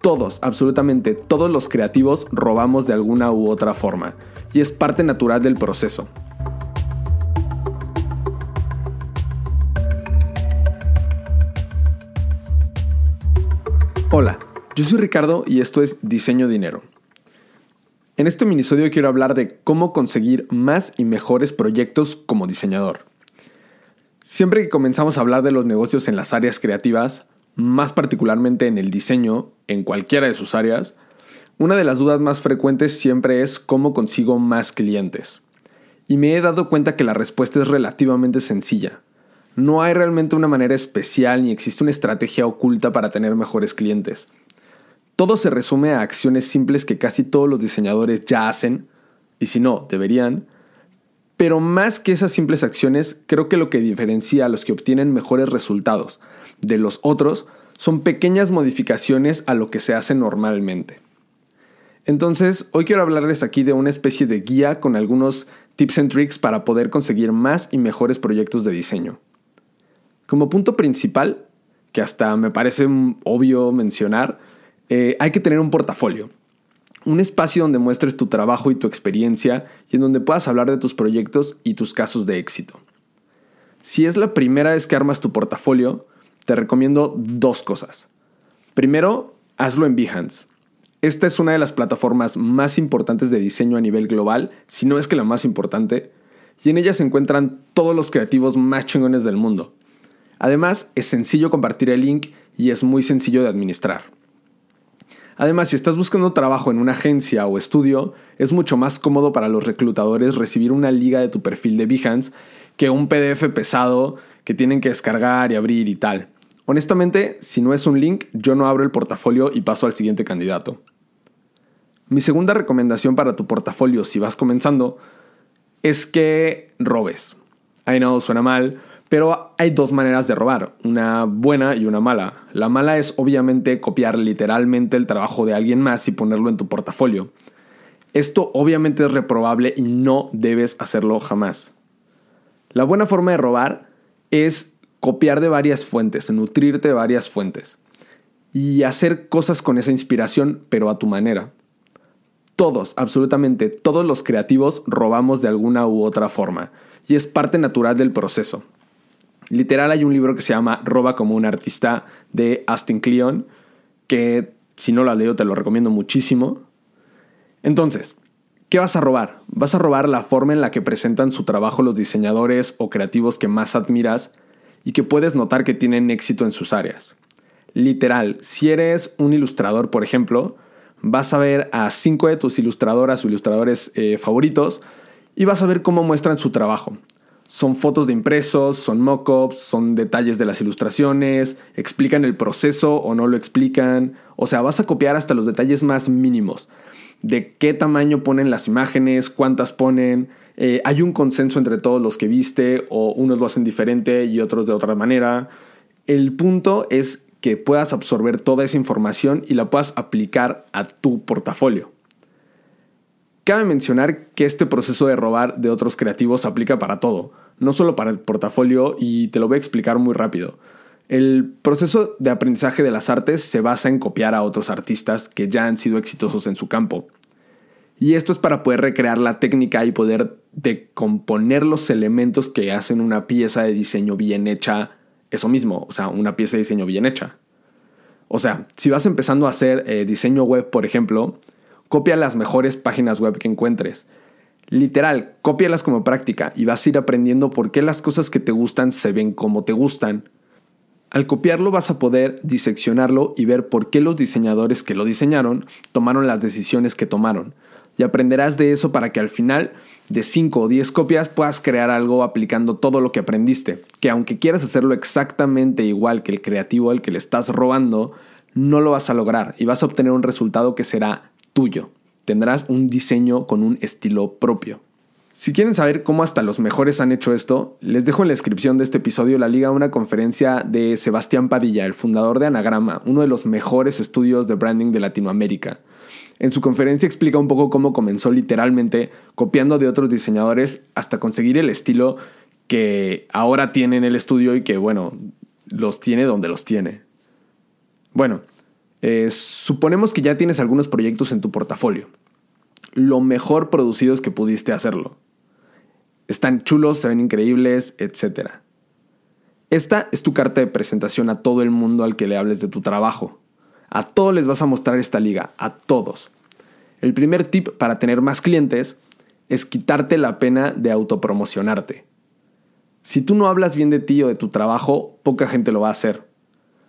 Todos, absolutamente todos los creativos robamos de alguna u otra forma, y es parte natural del proceso. Hola, yo soy Ricardo y esto es Diseño Dinero. En este minisodio quiero hablar de cómo conseguir más y mejores proyectos como diseñador. Siempre que comenzamos a hablar de los negocios en las áreas creativas, más particularmente en el diseño, en cualquiera de sus áreas, una de las dudas más frecuentes siempre es cómo consigo más clientes. Y me he dado cuenta que la respuesta es relativamente sencilla. No hay realmente una manera especial ni existe una estrategia oculta para tener mejores clientes. Todo se resume a acciones simples que casi todos los diseñadores ya hacen, y si no, deberían. Pero más que esas simples acciones, creo que lo que diferencia a los que obtienen mejores resultados de los otros son pequeñas modificaciones a lo que se hace normalmente. Entonces, hoy quiero hablarles aquí de una especie de guía con algunos tips and tricks para poder conseguir más y mejores proyectos de diseño. Como punto principal, que hasta me parece obvio mencionar, eh, hay que tener un portafolio. Un espacio donde muestres tu trabajo y tu experiencia y en donde puedas hablar de tus proyectos y tus casos de éxito. Si es la primera vez que armas tu portafolio, te recomiendo dos cosas. Primero, hazlo en Behance. Esta es una de las plataformas más importantes de diseño a nivel global, si no es que la más importante, y en ella se encuentran todos los creativos más chingones del mundo. Además, es sencillo compartir el link y es muy sencillo de administrar. Además, si estás buscando trabajo en una agencia o estudio, es mucho más cómodo para los reclutadores recibir una liga de tu perfil de Behance que un PDF pesado que tienen que descargar y abrir y tal. Honestamente, si no es un link, yo no abro el portafolio y paso al siguiente candidato. Mi segunda recomendación para tu portafolio si vas comenzando es que robes. Ay no, suena mal, pero hay dos maneras de robar, una buena y una mala. La mala es obviamente copiar literalmente el trabajo de alguien más y ponerlo en tu portafolio. Esto obviamente es reprobable y no debes hacerlo jamás. La buena forma de robar es copiar de varias fuentes, nutrirte de varias fuentes y hacer cosas con esa inspiración, pero a tu manera. Todos, absolutamente todos los creativos robamos de alguna u otra forma y es parte natural del proceso. Literal hay un libro que se llama Roba como un artista de Austin Kleon, que si no lo has leído te lo recomiendo muchísimo. Entonces, ¿qué vas a robar? Vas a robar la forma en la que presentan su trabajo los diseñadores o creativos que más admiras y que puedes notar que tienen éxito en sus áreas. Literal, si eres un ilustrador, por ejemplo, vas a ver a cinco de tus ilustradoras o ilustradores eh, favoritos y vas a ver cómo muestran su trabajo. Son fotos de impresos, son mockups, son detalles de las ilustraciones, explican el proceso o no lo explican. O sea, vas a copiar hasta los detalles más mínimos. De qué tamaño ponen las imágenes, cuántas ponen. Eh, hay un consenso entre todos los que viste o unos lo hacen diferente y otros de otra manera. El punto es que puedas absorber toda esa información y la puedas aplicar a tu portafolio. Cabe mencionar que este proceso de robar de otros creativos aplica para todo, no solo para el portafolio y te lo voy a explicar muy rápido. El proceso de aprendizaje de las artes se basa en copiar a otros artistas que ya han sido exitosos en su campo. Y esto es para poder recrear la técnica y poder decomponer los elementos que hacen una pieza de diseño bien hecha, eso mismo, o sea, una pieza de diseño bien hecha. O sea, si vas empezando a hacer eh, diseño web, por ejemplo, Copia las mejores páginas web que encuentres. Literal, cópialas como práctica y vas a ir aprendiendo por qué las cosas que te gustan se ven como te gustan. Al copiarlo vas a poder diseccionarlo y ver por qué los diseñadores que lo diseñaron tomaron las decisiones que tomaron. Y aprenderás de eso para que al final de 5 o 10 copias puedas crear algo aplicando todo lo que aprendiste. Que aunque quieras hacerlo exactamente igual que el creativo al que le estás robando, no lo vas a lograr y vas a obtener un resultado que será tuyo. Tendrás un diseño con un estilo propio. Si quieren saber cómo hasta los mejores han hecho esto, les dejo en la descripción de este episodio la liga a una conferencia de Sebastián Padilla, el fundador de Anagrama, uno de los mejores estudios de branding de Latinoamérica. En su conferencia explica un poco cómo comenzó literalmente copiando de otros diseñadores hasta conseguir el estilo que ahora tiene en el estudio y que, bueno, los tiene donde los tiene. Bueno, Eh, suponemos que ya tienes algunos proyectos en tu portafolio. Lo mejor producidos que pudiste hacerlo. Están chulos, se ven increíbles, etc. Esta es tu carta de presentación a todo el mundo al que le hables de tu trabajo. A todos les vas a mostrar esta liga, a todos. El primer tip para tener más clientes es quitarte la pena de autopromocionarte. Si tú no hablas bien de ti o de tu trabajo, poca gente lo va a hacer.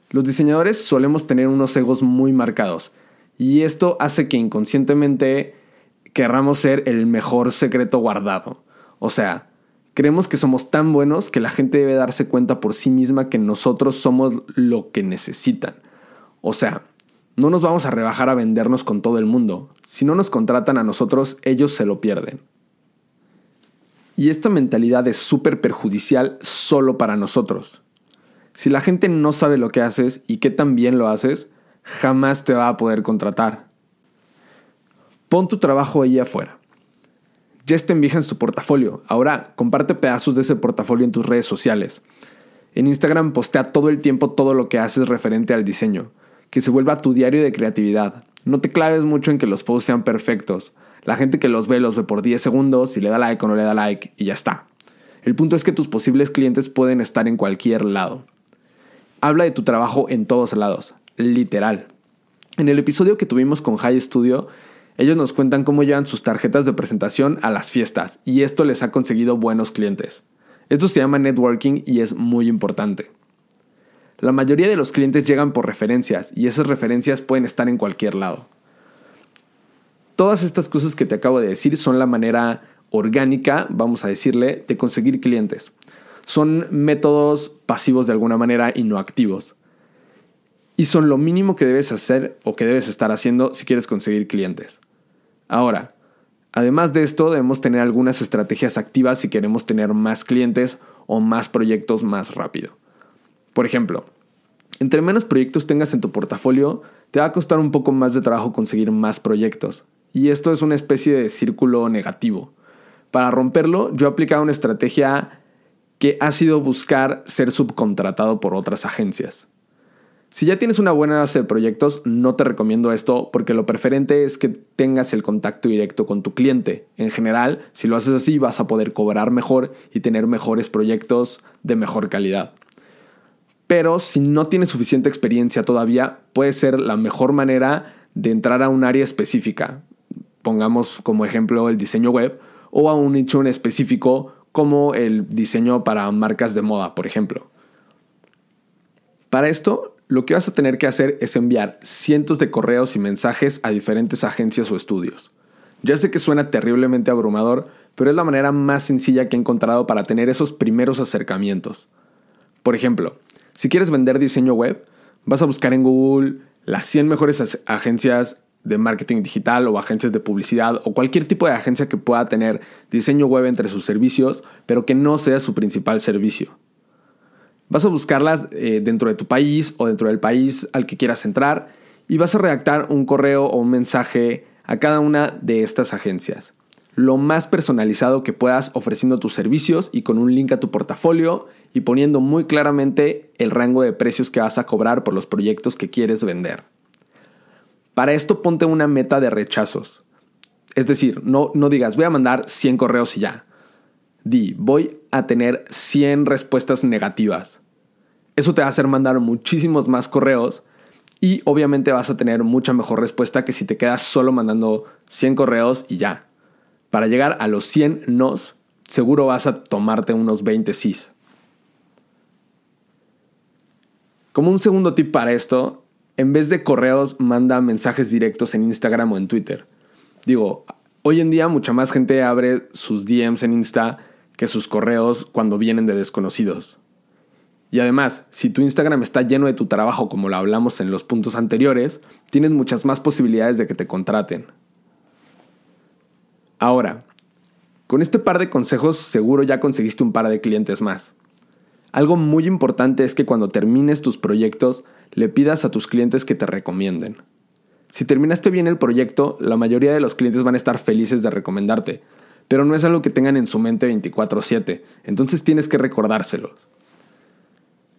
Los diseñadores solemos tener unos egos muy marcados y esto hace que inconscientemente querramos ser el mejor secreto guardado. O sea, creemos que somos tan buenos que la gente debe darse cuenta por sí misma que nosotros somos lo que necesitan. O sea, no nos vamos a rebajar a vendernos con todo el mundo. Si no nos contratan a nosotros, ellos se lo pierden. Y esta mentalidad es súper perjudicial solo para nosotros. Si la gente no sabe lo que haces y qué tan bien lo haces, jamás te va a poder contratar. Pon tu trabajo ahí afuera. Ya está en tu portafolio. Ahora comparte pedazos de ese portafolio en tus redes sociales. En Instagram postea todo el tiempo todo lo que haces referente al diseño que se vuelva tu diario de creatividad. No te claves mucho en que los posts sean perfectos. La gente que los ve los ve por 10 segundos y le da like o no le da like y ya está. El punto es que tus posibles clientes pueden estar en cualquier lado. Habla de tu trabajo en todos lados, literal. En el episodio que tuvimos con High Studio, ellos nos cuentan cómo llevan sus tarjetas de presentación a las fiestas y esto les ha conseguido buenos clientes. Esto se llama networking y es muy importante. La mayoría de los clientes llegan por referencias y esas referencias pueden estar en cualquier lado. Todas estas cosas que te acabo de decir son la manera orgánica, vamos a decirle, de conseguir clientes. Son métodos pasivos de alguna manera y no activos. Y son lo mínimo que debes hacer o que debes estar haciendo si quieres conseguir clientes. Ahora, además de esto, debemos tener algunas estrategias activas si queremos tener más clientes o más proyectos más rápido. Por ejemplo, entre menos proyectos tengas en tu portafolio, te va a costar un poco más de trabajo conseguir más proyectos. Y esto es una especie de círculo negativo. Para romperlo, yo he aplicado una estrategia que ha sido buscar ser subcontratado por otras agencias. Si ya tienes una buena base de proyectos, no te recomiendo esto porque lo preferente es que tengas el contacto directo con tu cliente. En general, si lo haces así, vas a poder cobrar mejor y tener mejores proyectos de mejor calidad. Pero si no tienes suficiente experiencia todavía, puede ser la mejor manera de entrar a un área específica. Pongamos como ejemplo el diseño web o a un nicho en específico como el diseño para marcas de moda, por ejemplo. Para esto, lo que vas a tener que hacer es enviar cientos de correos y mensajes a diferentes agencias o estudios. Ya sé que suena terriblemente abrumador, pero es la manera más sencilla que he encontrado para tener esos primeros acercamientos. Por ejemplo, si quieres vender diseño web, vas a buscar en Google las 100 mejores agencias de marketing digital o agencias de publicidad o cualquier tipo de agencia que pueda tener diseño web entre sus servicios, pero que no sea su principal servicio. Vas a buscarlas eh, dentro de tu país o dentro del país al que quieras entrar y vas a redactar un correo o un mensaje a cada una de estas agencias. Lo más personalizado que puedas ofreciendo tus servicios y con un link a tu portafolio y poniendo muy claramente el rango de precios que vas a cobrar por los proyectos que quieres vender. Para esto ponte una meta de rechazos. Es decir, no, no digas voy a mandar 100 correos y ya. Di, voy a tener 100 respuestas negativas. Eso te va a hacer mandar muchísimos más correos y obviamente vas a tener mucha mejor respuesta que si te quedas solo mandando 100 correos y ya. Para llegar a los 100 nos, seguro vas a tomarte unos 20 sís. Como un segundo tip para esto, en vez de correos, manda mensajes directos en Instagram o en Twitter. Digo, hoy en día mucha más gente abre sus DMs en Insta que sus correos cuando vienen de desconocidos. Y además, si tu Instagram está lleno de tu trabajo como lo hablamos en los puntos anteriores, tienes muchas más posibilidades de que te contraten. Ahora, con este par de consejos seguro ya conseguiste un par de clientes más. Algo muy importante es que cuando termines tus proyectos le pidas a tus clientes que te recomienden. Si terminaste bien el proyecto, la mayoría de los clientes van a estar felices de recomendarte, pero no es algo que tengan en su mente 24/7, entonces tienes que recordárselo.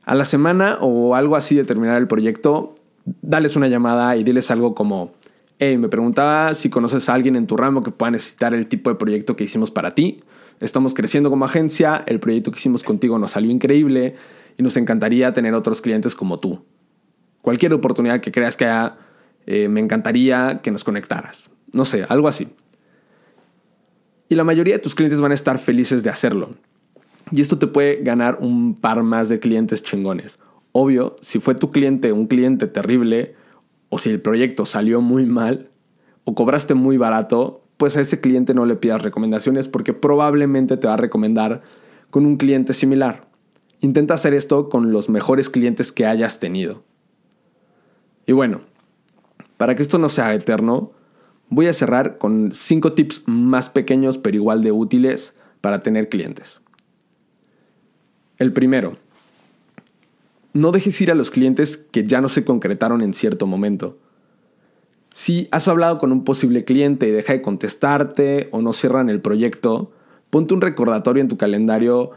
A la semana o algo así de terminar el proyecto, dales una llamada y diles algo como, hey, me preguntaba si conoces a alguien en tu ramo que pueda necesitar el tipo de proyecto que hicimos para ti. Estamos creciendo como agencia, el proyecto que hicimos contigo nos salió increíble y nos encantaría tener otros clientes como tú. Cualquier oportunidad que creas que haya, eh, me encantaría que nos conectaras. No sé, algo así. Y la mayoría de tus clientes van a estar felices de hacerlo. Y esto te puede ganar un par más de clientes chingones. Obvio, si fue tu cliente un cliente terrible, o si el proyecto salió muy mal, o cobraste muy barato, pues a ese cliente no le pidas recomendaciones porque probablemente te va a recomendar con un cliente similar. Intenta hacer esto con los mejores clientes que hayas tenido. Y bueno, para que esto no sea eterno, voy a cerrar con 5 tips más pequeños pero igual de útiles para tener clientes. El primero, no dejes ir a los clientes que ya no se concretaron en cierto momento. Si has hablado con un posible cliente y deja de contestarte o no cierran el proyecto, ponte un recordatorio en tu calendario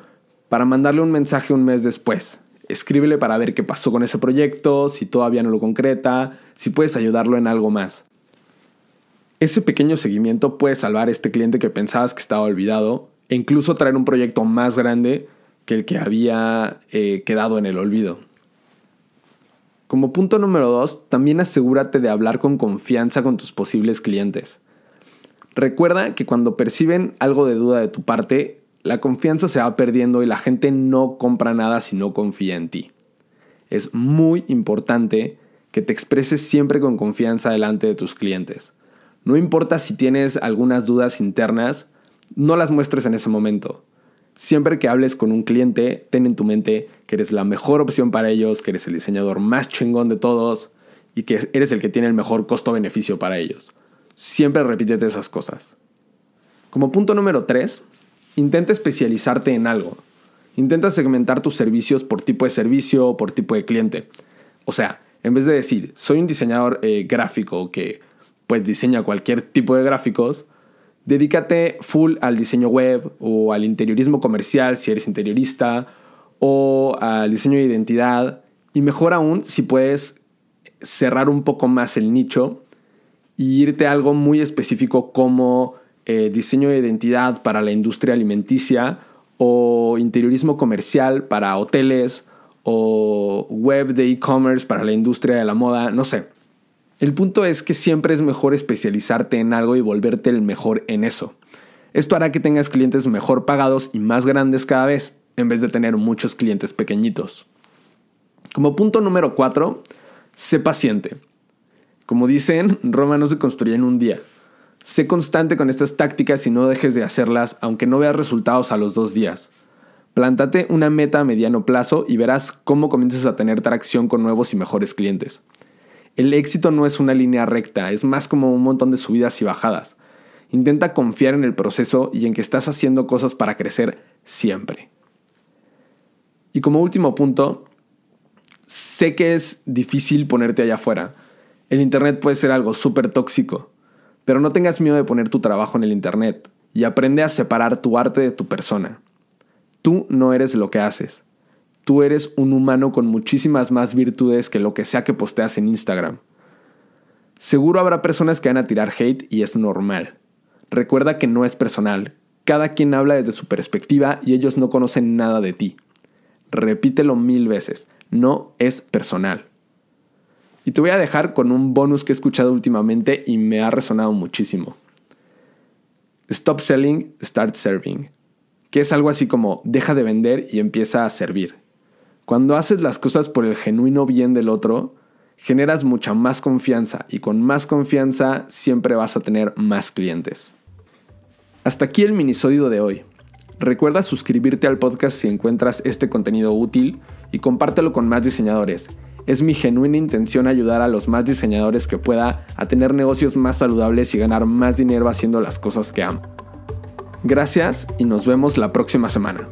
para mandarle un mensaje un mes después. Escríbele para ver qué pasó con ese proyecto, si todavía no lo concreta, si puedes ayudarlo en algo más. Ese pequeño seguimiento puede salvar a este cliente que pensabas que estaba olvidado e incluso traer un proyecto más grande que el que había eh, quedado en el olvido. Como punto número dos, también asegúrate de hablar con confianza con tus posibles clientes. Recuerda que cuando perciben algo de duda de tu parte, la confianza se va perdiendo y la gente no compra nada si no confía en ti. Es muy importante que te expreses siempre con confianza delante de tus clientes. No importa si tienes algunas dudas internas, no las muestres en ese momento. Siempre que hables con un cliente, ten en tu mente que eres la mejor opción para ellos, que eres el diseñador más chingón de todos y que eres el que tiene el mejor costo-beneficio para ellos. Siempre repítete esas cosas. Como punto número 3, intenta especializarte en algo. Intenta segmentar tus servicios por tipo de servicio o por tipo de cliente. O sea, en vez de decir, soy un diseñador eh, gráfico que pues diseña cualquier tipo de gráficos, Dedícate full al diseño web o al interiorismo comercial si eres interiorista o al diseño de identidad y mejor aún si puedes cerrar un poco más el nicho y irte a algo muy específico como eh, diseño de identidad para la industria alimenticia o interiorismo comercial para hoteles o web de e-commerce para la industria de la moda, no sé. El punto es que siempre es mejor especializarte en algo y volverte el mejor en eso. Esto hará que tengas clientes mejor pagados y más grandes cada vez, en vez de tener muchos clientes pequeñitos. Como punto número 4, sé paciente. Como dicen, Roma no se construye en un día. Sé constante con estas tácticas y no dejes de hacerlas aunque no veas resultados a los dos días. Plántate una meta a mediano plazo y verás cómo comienzas a tener tracción con nuevos y mejores clientes. El éxito no es una línea recta, es más como un montón de subidas y bajadas. Intenta confiar en el proceso y en que estás haciendo cosas para crecer siempre. Y como último punto, sé que es difícil ponerte allá afuera. El Internet puede ser algo súper tóxico, pero no tengas miedo de poner tu trabajo en el Internet y aprende a separar tu arte de tu persona. Tú no eres lo que haces tú eres un humano con muchísimas más virtudes que lo que sea que posteas en Instagram. Seguro habrá personas que van a tirar hate y es normal. Recuerda que no es personal. Cada quien habla desde su perspectiva y ellos no conocen nada de ti. Repítelo mil veces. No es personal. Y te voy a dejar con un bonus que he escuchado últimamente y me ha resonado muchísimo. Stop selling, start serving. Que es algo así como deja de vender y empieza a servir. Cuando haces las cosas por el genuino bien del otro, generas mucha más confianza y con más confianza siempre vas a tener más clientes. Hasta aquí el minisodio de hoy. Recuerda suscribirte al podcast si encuentras este contenido útil y compártelo con más diseñadores. Es mi genuina intención ayudar a los más diseñadores que pueda a tener negocios más saludables y ganar más dinero haciendo las cosas que amo. Gracias y nos vemos la próxima semana.